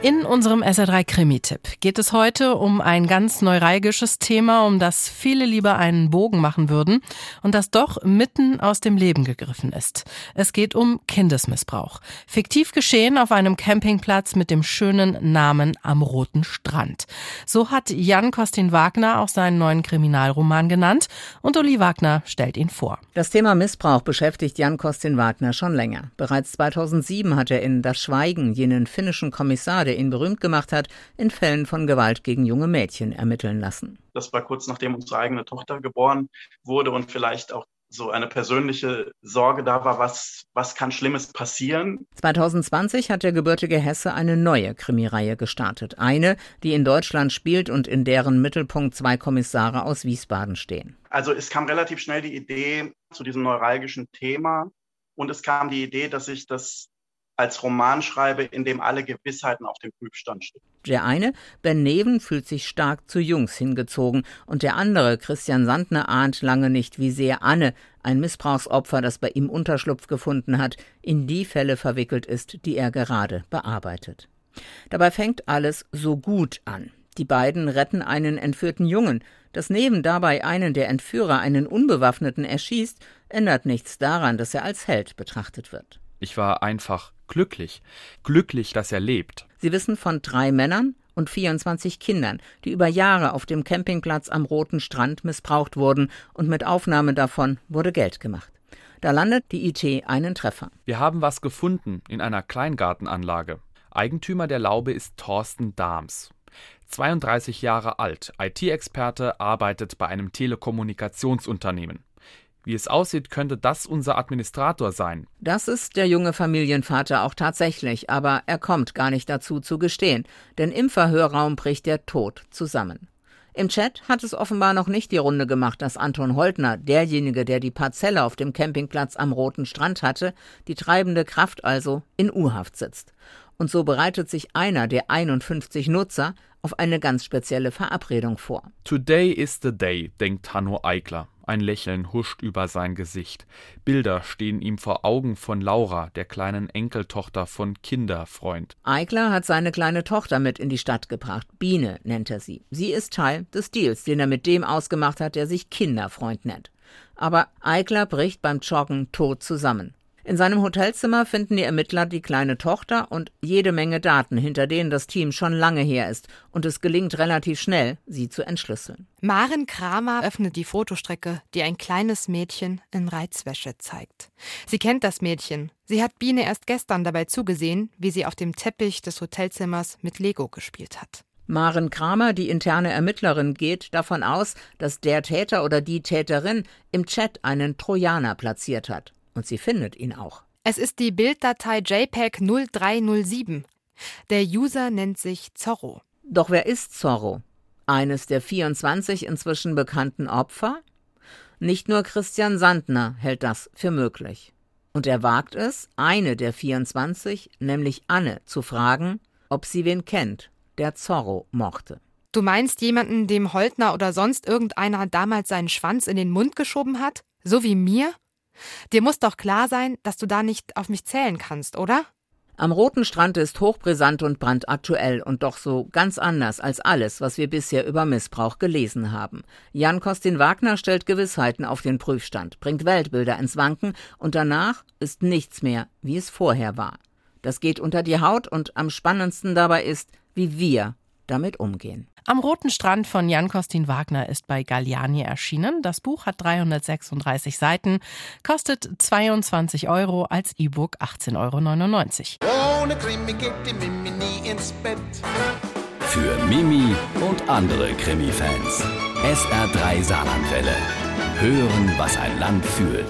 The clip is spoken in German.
In unserem SR3 Krimi-Tipp geht es heute um ein ganz neuralgisches Thema, um das viele lieber einen Bogen machen würden und das doch mitten aus dem Leben gegriffen ist. Es geht um Kindesmissbrauch. Fiktiv geschehen auf einem Campingplatz mit dem schönen Namen am Roten Strand. So hat Jan Kostin Wagner auch seinen neuen Kriminalroman genannt und Uli Wagner stellt ihn vor. Das Thema Missbrauch beschäftigt Jan Kostin Wagner schon länger. Bereits 2007 hat er in Das Schweigen jenen finnischen Kommissar der ihn berühmt gemacht hat, in Fällen von Gewalt gegen junge Mädchen ermitteln lassen. Das war kurz nachdem unsere eigene Tochter geboren wurde und vielleicht auch so eine persönliche Sorge da war, was, was kann Schlimmes passieren. 2020 hat der gebürtige Hesse eine neue Krimireihe gestartet. Eine, die in Deutschland spielt und in deren Mittelpunkt zwei Kommissare aus Wiesbaden stehen. Also es kam relativ schnell die Idee zu diesem neuralgischen Thema und es kam die Idee, dass ich das als Roman schreibe, in dem alle Gewissheiten auf dem Prüfstand stehen. Der eine, Ben Neven, fühlt sich stark zu Jungs hingezogen und der andere, Christian Sandner, ahnt lange nicht, wie sehr Anne, ein Missbrauchsopfer, das bei ihm Unterschlupf gefunden hat, in die Fälle verwickelt ist, die er gerade bearbeitet. Dabei fängt alles so gut an. Die beiden retten einen entführten Jungen. Dass Neven dabei einen der Entführer, einen Unbewaffneten, erschießt, ändert nichts daran, dass er als Held betrachtet wird. Ich war einfach glücklich. Glücklich, dass er lebt. Sie wissen von drei Männern und 24 Kindern, die über Jahre auf dem Campingplatz am Roten Strand missbraucht wurden und mit Aufnahme davon wurde Geld gemacht. Da landet die IT einen Treffer. Wir haben was gefunden in einer Kleingartenanlage. Eigentümer der Laube ist Thorsten Dahms. 32 Jahre alt, IT-Experte, arbeitet bei einem Telekommunikationsunternehmen. Wie es aussieht, könnte das unser Administrator sein. Das ist der junge Familienvater auch tatsächlich, aber er kommt gar nicht dazu zu gestehen, denn im Verhörraum bricht der Tod zusammen. Im Chat hat es offenbar noch nicht die Runde gemacht, dass Anton Holtner, derjenige, der die Parzelle auf dem Campingplatz am Roten Strand hatte, die treibende Kraft also, in U-Haft sitzt. Und so bereitet sich einer der 51 Nutzer auf eine ganz spezielle Verabredung vor. Today is the day, denkt Hanno Eigler. Ein Lächeln huscht über sein Gesicht. Bilder stehen ihm vor Augen von Laura, der kleinen Enkeltochter von Kinderfreund. Eigler hat seine kleine Tochter mit in die Stadt gebracht. Biene nennt er sie. Sie ist Teil des Deals, den er mit dem ausgemacht hat, der sich Kinderfreund nennt. Aber Eigler bricht beim Joggen tot zusammen. In seinem Hotelzimmer finden die Ermittler die kleine Tochter und jede Menge Daten, hinter denen das Team schon lange her ist, und es gelingt relativ schnell, sie zu entschlüsseln. Maren Kramer öffnet die Fotostrecke, die ein kleines Mädchen in Reizwäsche zeigt. Sie kennt das Mädchen. Sie hat Biene erst gestern dabei zugesehen, wie sie auf dem Teppich des Hotelzimmers mit Lego gespielt hat. Maren Kramer, die interne Ermittlerin, geht davon aus, dass der Täter oder die Täterin im Chat einen Trojaner platziert hat. Und sie findet ihn auch. Es ist die Bilddatei JPEG 0307. Der User nennt sich Zorro. Doch wer ist Zorro? Eines der 24 inzwischen bekannten Opfer? Nicht nur Christian Sandner hält das für möglich. Und er wagt es, eine der 24, nämlich Anne, zu fragen, ob sie wen kennt, der Zorro mochte. Du meinst jemanden, dem Holtner oder sonst irgendeiner damals seinen Schwanz in den Mund geschoben hat? So wie mir? Dir muss doch klar sein, dass du da nicht auf mich zählen kannst, oder? Am Roten Strand ist hochbrisant und brandaktuell und doch so ganz anders als alles, was wir bisher über Missbrauch gelesen haben. Jan Kostin Wagner stellt Gewissheiten auf den Prüfstand, bringt Weltbilder ins Wanken und danach ist nichts mehr, wie es vorher war. Das geht unter die Haut und am spannendsten dabei ist, wie wir damit umgehen. Am Roten Strand von Jan Kostin Wagner ist bei Galliani erschienen. Das Buch hat 336 Seiten, kostet 22 Euro, als E-Book 18,99 Euro. Ohne Krimi geht die Mimi nie ins Bett. Für Mimi und andere Krimi-Fans. SR3 Saarlandwelle. Hören, was ein Land fühlt.